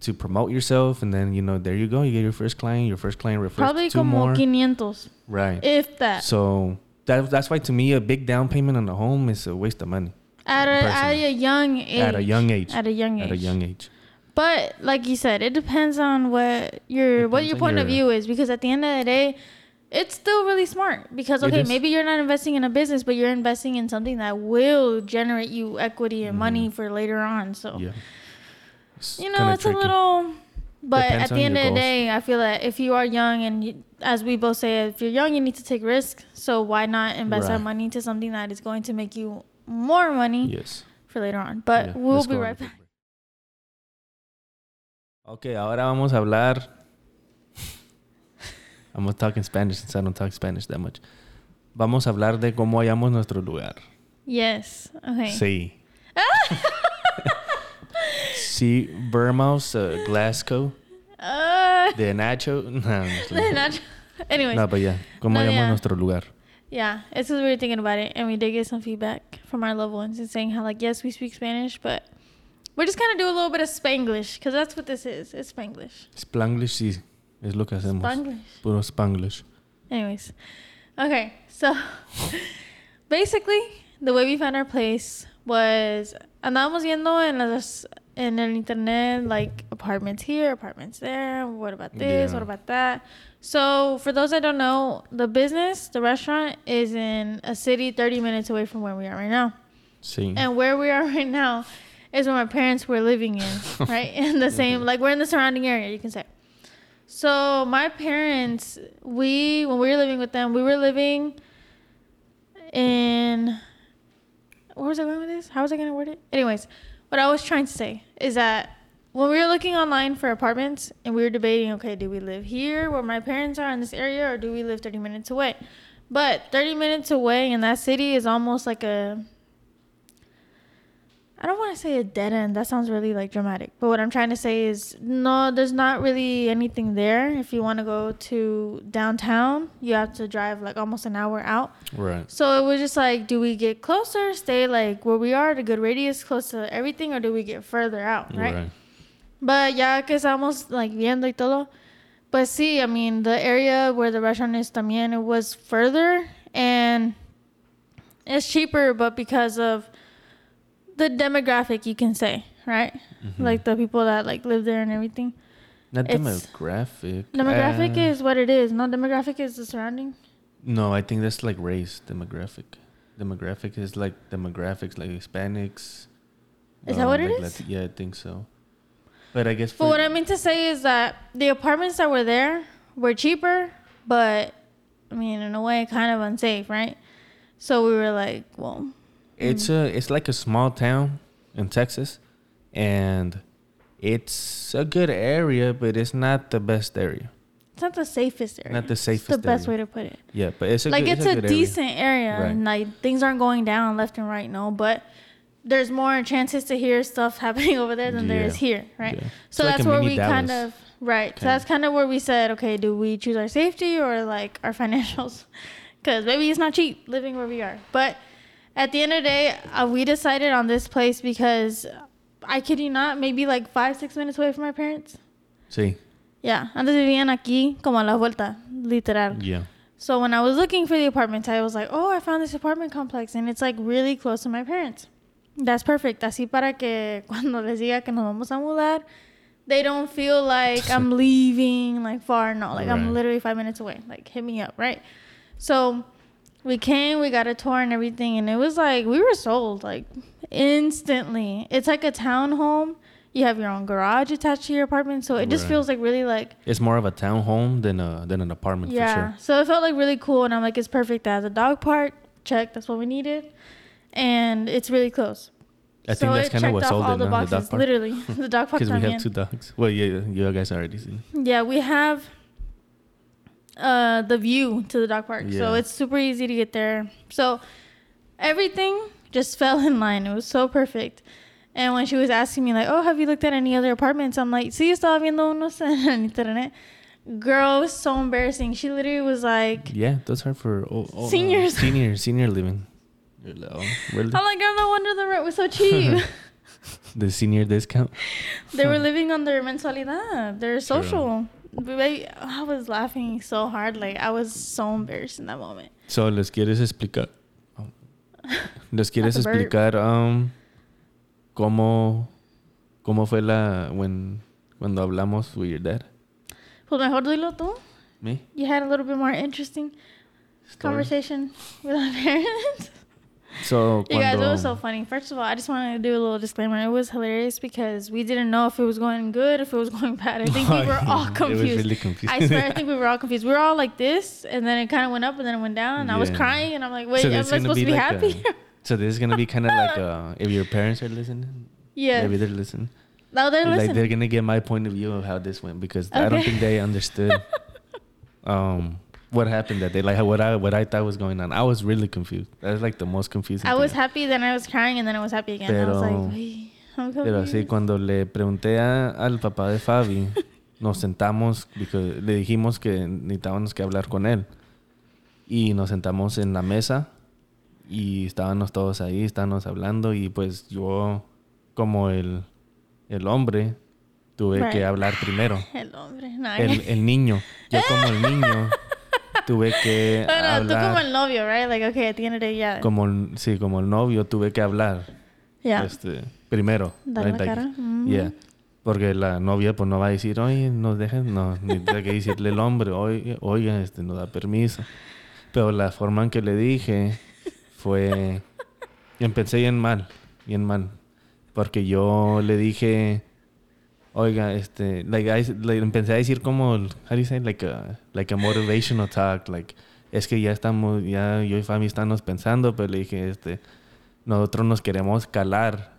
to promote yourself, and then you know, there you go. You get your first client. Your first client refers Probably two como more. 500, Right. if that. So that that's why to me a big down payment on a home is a waste of money at, a, at a young age. at a young age. At a young age. At a young age. But like you said, it depends on what your what your point of view is because at the end of the day, it's still really smart because okay, maybe you're not investing in a business, but you're investing in something that will generate you equity and money for later on. So Mm-hmm. Yeah. You know, it's a little. But Depends at the end of the goals. day, I feel that if you are young and you, as we both say, if you're young, you need to take risks. So why not invest that money into something that is going to make you more money Yes. for later on? But Yeah, we'll be on right back. Okay, ahora vamos a hablar. I'm gonna talk in Spanish since I don't talk Spanish that much. Vamos a hablar de cómo hallamos nuestro lugar. Yes. Okay. Sí. sí, Burmos, uh, Glasgow, Uh, de Nacho. [LAUGHS] No, kidding. not. Anyways, no, but yeah, cómo No, hallamos yeah. nuestro lugar. Yeah, it's because we were thinking about it, and we did get some feedback from our loved ones and saying how like yes, we speak Spanish, but we're just gonna do a little bit of Spanglish because that's what this is. It's Spanglish. Spanglish sí. Es lo que hacemos. Spanglish. Puro Spanglish. Anyways, okay, so [LAUGHS] basically the way we found our place was andábamos viendo en las en el internet like apartments here, apartments there. What about this? Yeah. What about that? So for those that don't know, the business, the restaurant is in a city 30 minutes away from where we are right now. Sí. And where we are [LAUGHS] right now is where my parents were living in, [LAUGHS] right? In the same, like we're in the surrounding area, you can say. So my parents, we when we were living with them, we were living in. Where was I going with this? How was I going to word it? Anyways, what I was trying to say is that when we were looking online for apartments and we were debating, okay, do we live here where my parents are in this area or do we live 30 minutes away? But 30 minutes away in that city is almost like a I don't want to say a dead end. That sounds really like dramatic. But what I'm trying to say is no, there's not really anything there. If you want to go to downtown, you have to drive like almost an hour out. right. So it was just like, do we get closer, stay like where we are, the good radius, close to everything, or do we get further out, right? But ya que estamos like viendo y todo, pues sí, I mean, the area where the restaurant is también, it was further and it's cheaper, but because of the demographic, you can say, right? Mhm. Like the people that like live there and everything. Not it's- demographic. Demographic Uh, is what it is. No, demographic is the surrounding. No, I think that's like race demographic. Demographic is like demographics, like Hispanics. Is that what it like is? Lati- yeah, I think so. But I guess. But what I mean to say is that the apartments that were there were cheaper, but I mean, in a way, kind of unsafe, right? So we were like, well, It's mm. a it's like a small town in Texas, and it's a good area, but it's not the best area. it's not the safest area. Not the safest. It's the best area. way to put it. Yeah, but it's a like good, it's, a, good decent area, Right. and like things aren't going down left and right, no. But there's more chances to hear stuff [LAUGHS] happening over there than there is here, right? Yeah. So It's like that's a where we kind of right. So that's kind of where we said, okay, do we choose our safety or like our [LAUGHS] financials? Because maybe it's not cheap living where we are. But at the end of the day, uh, we decided on this place because I kid you not, maybe like five six minutes away from my parents. Sí. Yeah, antes vivían aquí como a la vuelta, literal. Yeah. So when I was looking for the apartment, I was like, oh, I found this apartment complex and it's like really close to my parents. That's perfect. Así para que [LAUGHS] cuando les diga que nos vamos a mudar, they don't feel like I'm [LAUGHS] leaving like far. No, like I'm literally five minutes away. Like hit me up, right? So we came, we got a tour and everything, and it was like we were sold like instantly. It's like a townhome. You have your own garage attached to your apartment, so it just Right. feels like really like It's more of a townhome than a than an apartment yeah. for sure. So it felt like really cool, and I'm like, it's perfect. Has a dog park. Check. That's what we needed, and it's really close. I so think that's kind of what sold it, the boxes. [LAUGHS] the dog park. [LAUGHS] Literally, the dog park. Because we have también. two dogs. Well, yeah, you guys already seen. Yeah, we have uh the view to the dog park, so it's super easy to get there. So everything just [LAUGHS] fell in line. It was so perfect. And when she was asking me like, "Oh, have you looked at any other apartments?" I'm like, "Sí, estaba viendo unos en internet." Girl, it was so embarrassing. She literally was like, Yeah, those are for oh, oh, uh, Seniors. [LAUGHS] senior senior living. You're like, oh. I'm like, girl, no wonder the rent was so cheap. [LAUGHS] the senior discount. they were living on their mensualidad, their social. Baby, I was laughing so hard, like I was so embarrassed in that moment. So les quieres explicar. [LAUGHS] Les quieres That's a burp. explicar um cómo cómo fue la when cuando hablamos with your dad. Pues mejor dilo tú. Me. You had a little bit more interesting Story. conversation with our parents. [LAUGHS] So you guys, it was so funny. First of all, I just wanted to do a little disclaimer. It was hilarious because we didn't know if it was going good, if it was going [LAUGHS] bad. I think we were [LAUGHS] all confused. It was really confused. I swear, I think we were all confused. We were all like this, and then it kind of went up, and then it went down. And I was crying, and I'm like, wait, So am I this is gonna supposed to be be like happy? a- So this is gonna be kind of like uh, if your parents are listening. yeah. Maybe they're listening. No, they're like they're gonna get my point of view of how this went because I don't think they understood um what happened that day. Like what I what I thought was going on. I was really confused. That was like the most confusing. I thing. was happy, then I was crying, and then I was happy again. I was like, "Ay, I'm Pero así confused." cuando le pregunté a- al papá de Fabi, [LAUGHS] nos sentamos porque le dijimos que necesitábamos que hablar con él. Y nos sentamos en la mesa y estábamos todos ahí, estábamos hablando y pues yo como el, el hombre tuve Right. que hablar primero. [LAUGHS] El hombre, no. El, [LAUGHS] el niño, yo como el niño tuve que [LAUGHS] tú hablar como el novio, right? Like, okay, at the end of the day, ya. como el- sí, como el novio tuve que hablar Ya. este, primero. Dar la right? Like, cara. Mhm. yeah. Porque la novia pues no va a decir, oye, nos dejan, no, ni [LAUGHS] tiene que decirle el hombre, oye, oiga, este, no da permiso. Pero la forma en que le dije fue, [LAUGHS] empecé bien mal, bien mal. Porque yo le dije, oiga, este, like, I- like, empecé a decir como, how do you say, like a, like a motivational talk, like, es que ya estamos, ya yo y Fabi estamos pensando, pero le dije, este, nosotros nos queremos calar,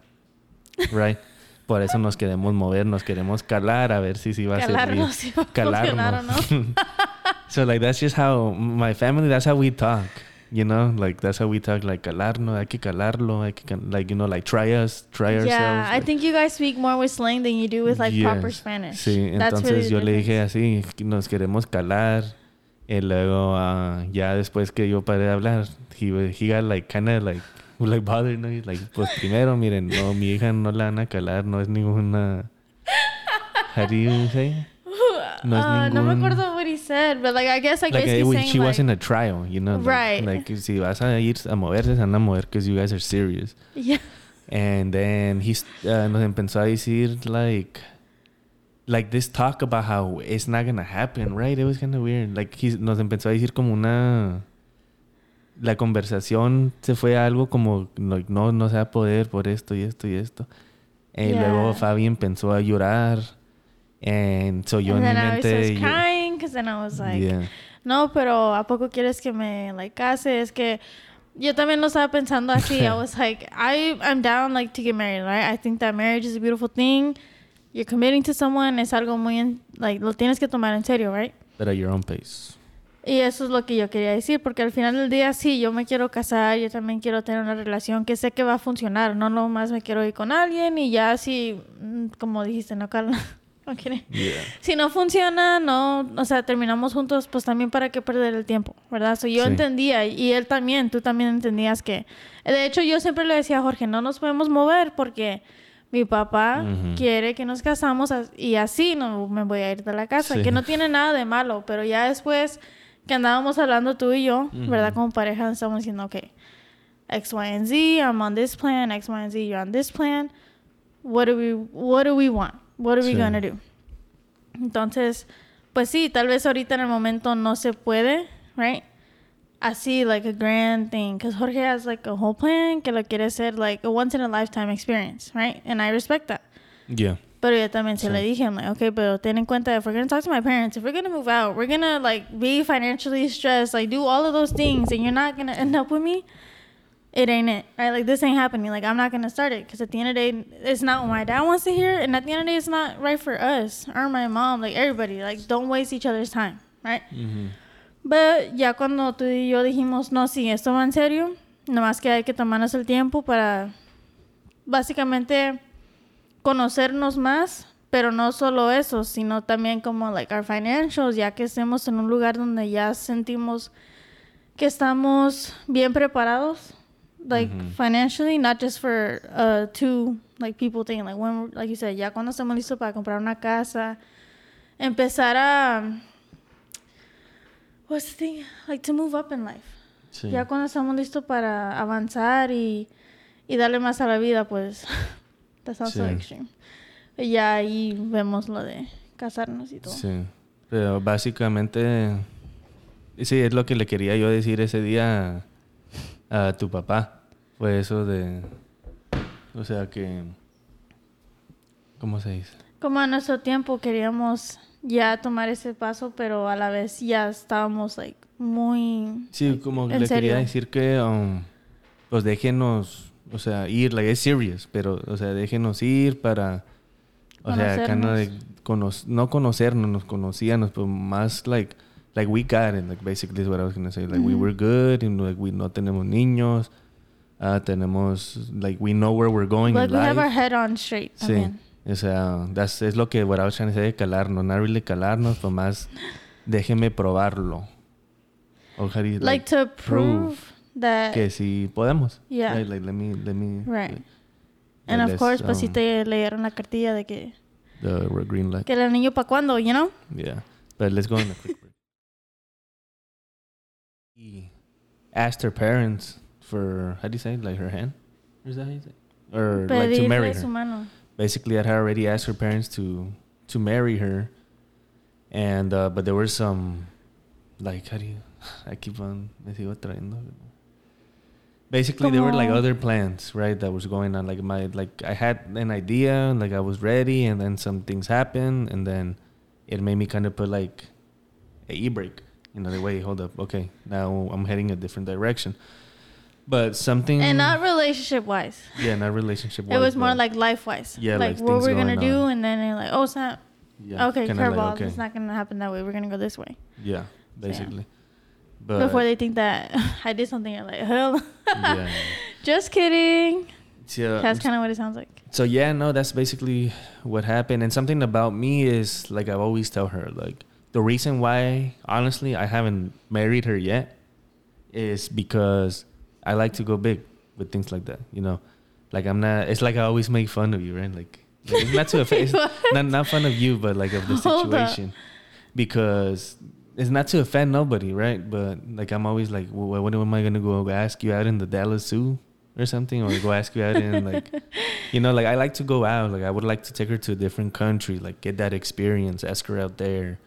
right? Por eso nos queremos mover, nos queremos calar a ver si sí va a servir. Calarnos, si va a o no. [LAUGHS] so like that's just how my family. That's how we talk. You know, like that's how we talk. Like calarnos, hay que calarlo, hay que like you know, like try us, try ourselves. Yeah, I like- think you guys speak more with slang than you do with like proper Yes. Spanish. Sí, That's entonces really yo le dije así, nos queremos calar. Y luego ah, ya después que yo paré de hablar, he, he got like kind of like [LAUGHS] like bothered, ¿no? He's like, pues primero, miren, no, mi hija no la van a calar, no es ninguna. How do you say? No es Uh, no me ningún- acuerdo said, but like I guess like, eh, we- saying she like, wasn't a trial, you know? Like, Right. Like, si vas a ir a moverse, se van a mover because you guys are serious. yeah, And then he uh, nos empezó a decir like like this talk about how it's not gonna happen, right? It was kind of weird. Like he nos empezó a decir como una la conversación se fue a algo como like, no no se va a poder por esto y esto y esto. Y Yeah. luego Fabi empezó a llorar. And so yo and en mi I mente yo- because then I was like, yeah. no, pero a poco quieres que me like case? Es que yo también lo estaba pensando así. I [LAUGHS] was like, I I'm down like to get married, right? I think that marriage is a beautiful thing. You're committing to someone es algo muy en- like lo tienes que tomar en serio, right? But at your own pace. Y eso es lo que yo quería decir, porque al final del día sí, yo me quiero casar, yo también quiero tener una relación que sé que va a funcionar, no nomás me quiero ir con alguien y ya si, mm, como dijiste, no, Carla, no quiere. Yeah. Si no funciona, no, o sea, terminamos juntos, pues también para qué perder el tiempo, ¿verdad? So, yo Sí. entendía y él también, tú también entendías que, de hecho yo siempre le decía a Jorge, no nos podemos mover porque mi papá Ujú. quiere que nos casamos as- y así no me voy a ir de la casa, Sí. que no tiene nada de malo, pero ya después que andábamos hablando tú y yo, ¿verdad? Ujú. Como pareja, estamos diciendo, ok, X, Y, and Z, I'm on this plan, X, Y, and Z, you're on this plan. What do we, what do we want? What are we Sí. gonna do? Entonces, pues sí, tal vez ahorita en el momento no se puede, right? Así, like a grand thing. Because Jorge has like a whole plan que lo quiere hacer like a once in a lifetime experience, right? And I respect that. Yeah. Pero yo también se Sí. le dije, I'm like, okay, pero ten en cuenta, if we're gonna talk to my parents, if we're gonna move out, we're gonna like be financially stressed, like do all of those things, and you're not gonna end up with me, it ain't it, right? Like this ain't happening. Like I'm not gonna start it because at the end of the day, it's not what my dad wants to hear, and at the end of the day, it's not right for us or my mom, like everybody. Like don't waste each other's time, right? Mhm. But ya cuando tú y yo dijimos, no, sí, esto va en serio, nomás que hay que tomarnos el tiempo para básicamente conocernos más, pero no solo eso, sino también como like our financials, ya que estemos en un lugar donde ya sentimos que estamos bien preparados, like financially, not just for uh, two like people thing, like when, like you said, ya cuando estemos listos para comprar una casa, empezar a what's the thing, like to move up in life. Sí. Ya cuando estamos listos para avanzar y, y darle más a la vida, pues [LAUGHS] that sounds so Sí. extreme. Y ya ahí vemos lo de casarnos y todo. Sí. Pero básicamente, sí, es lo que le quería yo decir ese día a, a tu papá. Fue eso de, o sea que, ¿cómo se dice? Como a nuestro tiempo queríamos ya tomar ese paso, pero a la vez ya estábamos like muy Sí, como ¿En le serio? quería decir que, um, pues déjenos, o sea, ir, like, es serious, pero, o sea, déjenos ir para, o sea, of Conocernos. like, cono- no conocernos, nos conocíamos, pero más, like, like we got it, like, basically is what I was gonna say, like, we Ujú. were good, and like, we no tenemos niños, ah, tenemos, like, we know where we're going like in we have our life. head on straight Sí, también. o sea, that's, es lo que what I was trying to say, calarnos, not really calarnos, pero más, déjeme probarlo. Or how do you like, to prove, that que si podemos. yeah. Right, like let me let me Right. like, and of course, pues si um, te leyeron la cartilla de que the green light. que el niño pa cuándo, you know? Yeah. But let's go on a quick break. [LAUGHS] Asked her parents for how do you say it? like her hand? Or is that how you say? it? Or like to marry her. su mano. basically I had already asked her parents to to marry her and uh but there were some like how do you [LAUGHS] I keep on me sigo trayendo. basically there were like other plans right that was going on like my like I had an idea like I was ready and then some things happened and then it made me kind of put like a e-brake you know the way hold up okay now I'm heading a different direction but something And not relationship wise. yeah not relationship wise. It was more like life wise. Yeah, like, like what we're gonna going do, and then you're like, oh, snap. yeah, okay, curveball. like, okay. It's not gonna happen that way. We're gonna go this way. Yeah, basically. But Before they think that [LAUGHS] I did something, you're like, hell, yeah, [LAUGHS] just kidding. so, um, That's kind of what it sounds like. so yeah, no, that's basically what happened. And something about me is like I always tell her, like the reason why, honestly, I haven't married her yet is because I like to go big with things like that. You know, like I'm not. It's like I always make fun of you, right? Like, like, it's not to [LAUGHS] offend. not not fun of you, but like of the Hold up. situation, because it's not to offend nobody, right? But like I'm always like, well, what am I gonna go ask you out in the Dallas Zoo or something, or go ask you out in like, [LAUGHS] you know, like I like to go out. Like I would like to take her to a different country, like get that experience, ask her out there.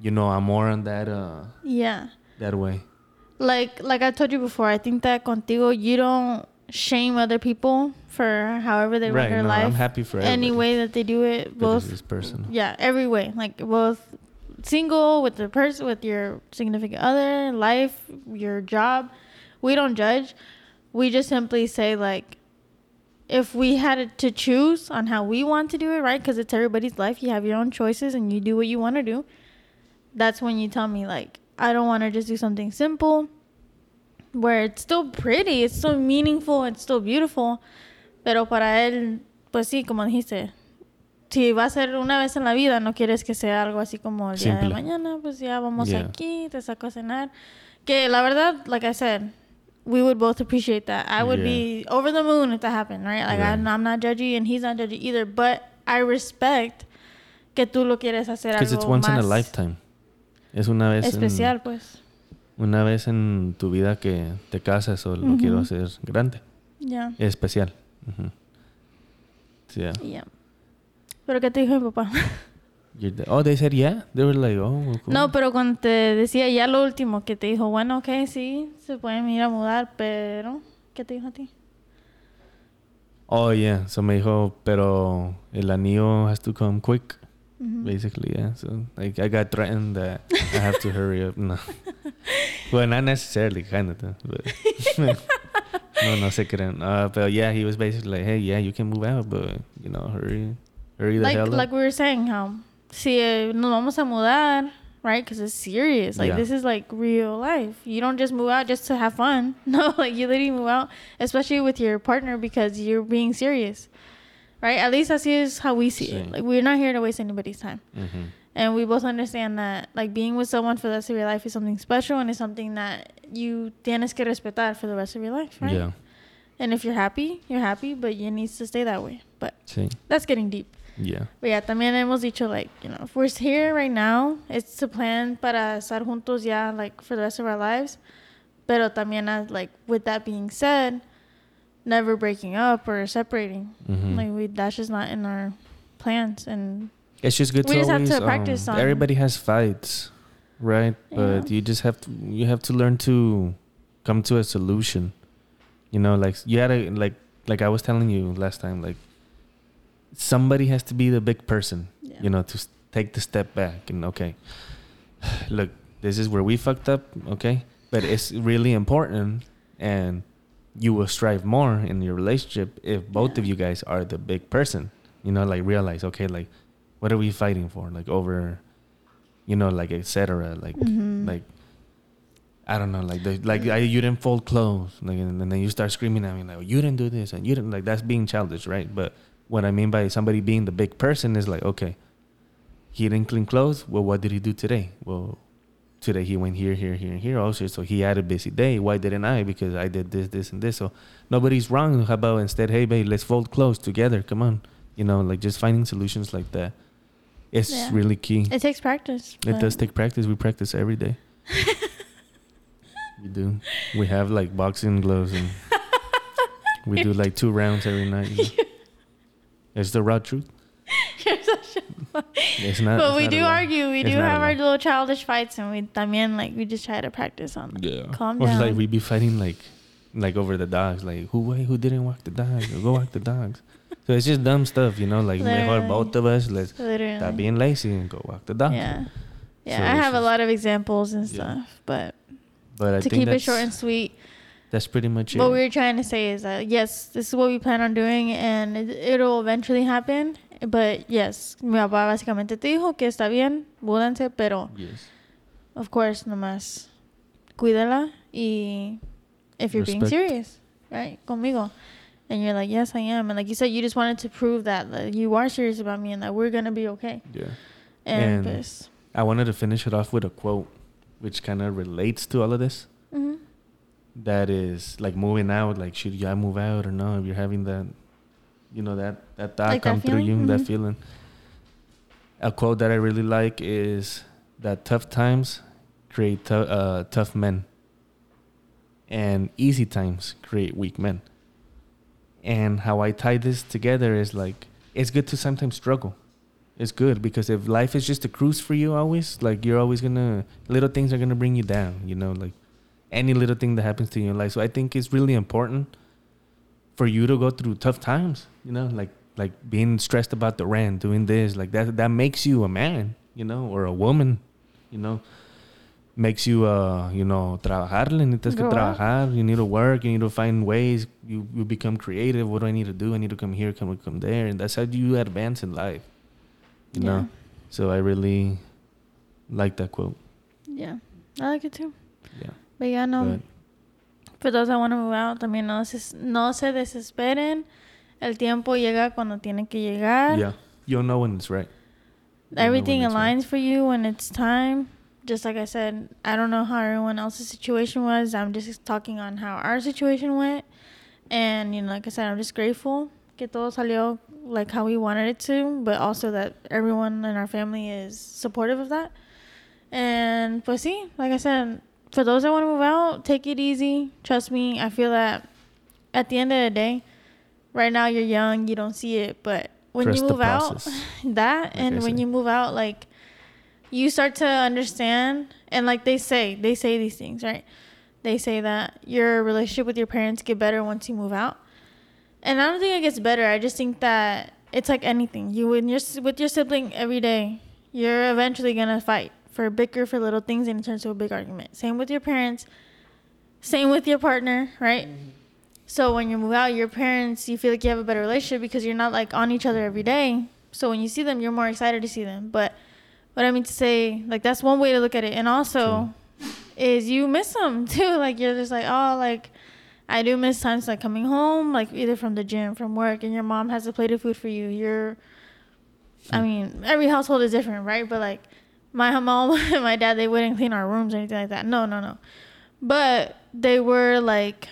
You know, I'm more on that uh Yeah. that way. Like like I told you before, I think that contigo you don't shame other people for however they right? run their No, life. I'm happy for any everybody, way that they do it, both this person. yeah, every way. Like both single with the person with your significant other, life, your job. We don't judge. We just simply say like if we had to choose on how we want to do it, right? Because it's everybody's life. You have your own choices and you do what you want to do. That's when you tell me like I don't want to just do something simple where it's still pretty, it's still meaningful, it's still beautiful. Pero para él, pues sí, como dijiste, si va a ser una vez en la vida, no quieres que sea algo así como el día de mañana, pues ya vamos Yeah. aquí, te saco a cenar. Que la verdad, like I said, we would both appreciate that. I would Yeah. be over the moon if that happened, right? Like Right. I'm, I'm not judgy and he's not judgy either, but I respect que tú lo quieres hacer Because algo it's once in a lifetime. Es una vez en- especial, pues. una vez en tu vida que te casas o lo Ujú. quiero hacer grande. Ya. Especial. Ujú. Sí, yeah. Yeah. ¿Pero qué te dijo mi papá? Oh, they said yeah. They were like, oh, cool. No, pero cuando te decía ya lo último, que te dijo, bueno, ok, sí, se pueden ir a mudar, pero... ¿Qué te dijo a ti? Oh, yeah. So me dijo, pero el anillo has to come quick. Ujú. Basically, yeah. So like I got threatened that I have to hurry up. No. [LAUGHS] well, not necessarily, kind of. But [LAUGHS] no, no se crean. Uh, but yeah, he was basically like, hey, yeah, you can move out, but you know, hurry, hurry the Like, hell up. like we were saying, how si eh, nos vamos a mudar, right? Because it's serious. Like Yeah. this is like real life. You don't just move out just to have fun. [LAUGHS] No, like you literally move out, especially with your partner, because you're being serious, right? At least that's is how we see it. Like we're not here to waste anybody's time. Mhm. And we both understand that like being with someone for the rest of your life is something special and it's something that you tienes que respetar for the rest of your life, right? Yeah. And if you're happy, you're happy, but you needs to stay that way. But Sí. that's getting deep. Yeah. But yeah, también hemos dicho like, you know, if we're here right now, it's to plan para estar juntos ya like for the rest of our lives. Pero también as like with that being said, never breaking up or separating. Mhm. Like we that's just not in our plans and It's just good We to just have always, to practice um, on- Everybody has fights, right? But you just have to you have to learn to come to a solution. You know, like you had to like like I was telling you last time, like somebody has to be the big person. yeah. You know, to take the step back and okay, [SIGHS] look, this is where we fucked up. Okay, but it's really important, and you will strive more in your relationship if both of you guys are the big person. You know, like realize okay, like what are we fighting for? Like over, you know, like etc. Like Mhm. like I don't know, like the, like I, you didn't fold clothes, like and, and then you start screaming at me like you didn't do this and you didn't like that's being childish, right? But what I mean by somebody being the big person is like okay, he didn't clean clothes. Well, what did he do today? Well, today he went here, here, here, and here also. So he had a busy day. Why didn't I? Because I did this, this, and this. So nobody's wrong. How about instead, hey, babe, let's fold clothes together. Come on. You know, like just finding solutions like that. It's Yeah. really key. It takes practice. It does take practice. We practice every day. [LAUGHS] we do. We have like boxing gloves and we do like two rounds every night. You know? It's the raw truth. You're such a- [LAUGHS] It's not. but it's we not do argue. We It's do have our little childish fights, and we también like we just try to practice on. Like, Yeah. Calm or down. like we be fighting like, like over the dogs. Like who wait, who didn't walk the dogs? Or go walk the dogs. So it's just dumb stuff, you know. Like mejor Literally. both of us let's Literally. stop being lazy and go walk the dog. Yeah. Yeah, So I it's have a lot of examples and Yeah. stuff, but But I to think keep it short and sweet, that's pretty much what it. What we were trying to say is that yes, this is what we plan on doing, and it, it'll eventually happen. But yes, mi papá básicamente te dijo que está bien, múdanse, pero yes. of course, nomás cuídala y if you're being serious, right, conmigo. And you're like, yes, I am. And like you said, you just wanted to prove that, that you are serious about me and that we're going to be okay. Yeah. And, And- pues, I wanted to finish it off with a quote, which kind of relates to all of this. mhm. That is like moving out. Like, should I move out or no? If you're having that, you know, that that thought Like that come through you, feeling? that feeling. A quote that I really like is that tough times create tou- uh, tough men, and easy times create weak men. And how I tie this together is like it's good to sometimes struggle. It's good because if life is just a cruise for you always, like you're always gonna little things are gonna bring you down, you know, like any little thing that happens to you in life. So I think it's really important for you to go through tough times, you know, like like being stressed about the rent, doing this, like that that makes you a man, you know, or a woman, you know. Makes you uh, you know, trabajarle, necesitas que trabajar, you need to work, you need to find ways, you, you become creative. What do I need to do? I need to come here, come come there. And that's how you advance in life. You know? So I really like that quote. Yeah. Yeah. I like it too. Yeah. But yeah, no. But For those that want to move out, también no se, no se desesperen. El tiempo llega cuando tiene que llegar. yeah. You'll know when it's right. You'll Everything it's right. aligns for you when it's time. Just like I said, I don't know how everyone else's situation was. I'm just talking on how our situation went. And, you know, like I said, I'm just grateful que todo salió like how we wanted it to, but also that everyone in our family is supportive of that. And, pues sí, like I said, for those that want to move out, take it easy. Trust me, I feel that at the end of the day, right now you're young, you don't see it, but when Trust you move out, [LAUGHS] that Like and I when say. you move out, like you start to understand, and like they say, they say these things, right? They say that your relationship with your parents get better once you move out, and I don't think it gets better. I just think that it's like anything. You when you're with your sibling every day, you're eventually gonna fight for a bicker for little things, and it turns to a big argument. Same with your parents. Same with your partner, right? Mm-hmm. So when you move out, your parents, you feel like you have a better relationship because you're not like on each other every day. So when you see them, you're more excited to see them. But what I mean to say, like that's one way to look at it. And also, is you miss them [LAUGHS] too. Like you're just like, oh, like I do miss times like coming home, like either from the gym, from work, and your mom has a plate of food for you. You're, I hmm. mean, every household is different, right? But like my [LAUGHS] mom and my dad, they wouldn't clean our rooms or anything like that. No, no, no. But they were like,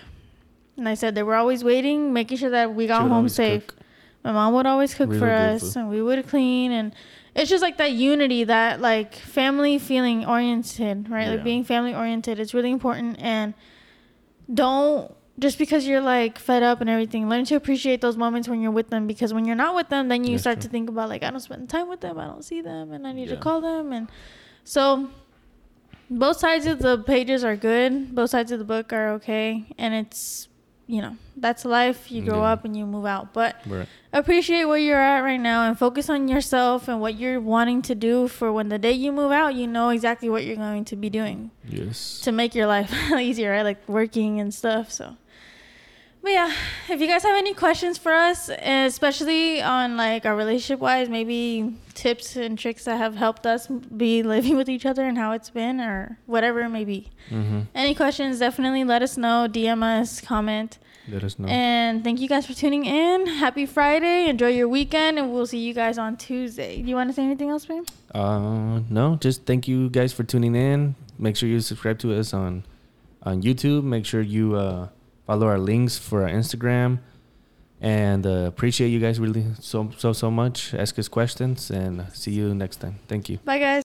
and I said they were always waiting, making sure that we got home safe. cook. My mom would always cook Really for us, food. and we would clean, and it's just like that unity, that like family feeling oriented, right? Yeah. Like being family oriented is really important, and don't just because you're like fed up and everything, learn to appreciate those moments when you're with them. Because when you're not with them, then you That's start true. to think about like I don't spend time with them, I don't see them, and I need to call them, and so both sides of the pages are good. Both sides of the book are okay, and it's you know that's life. You grow Yeah. up and you move out, but Right. appreciate where you're at right now and focus on yourself and what you're wanting to do for when the day you move out. You know exactly what you're going to be doing Yes. to make your life [LAUGHS] easier, right? Like working and stuff. So, but yeah, if you guys have any questions for us, especially on like our relationship wise, maybe tips and tricks that have helped us be living with each other and how it's been, or whatever it may be. Mm-hmm. Any questions, definitely let us know, DM us, comment. Let us know. And thank you guys for tuning in. Happy Friday. Enjoy your weekend, and we'll see you guys on Tuesday. Do you want to say anything else, babe? Uh, no, just thank you guys for tuning in. make sure you subscribe to us on on YouTube. Make sure you uh, follow our links for our Instagram. And uh, appreciate you guys really so so so much. Ask us questions and see you next time. Thank you. Bye, guys.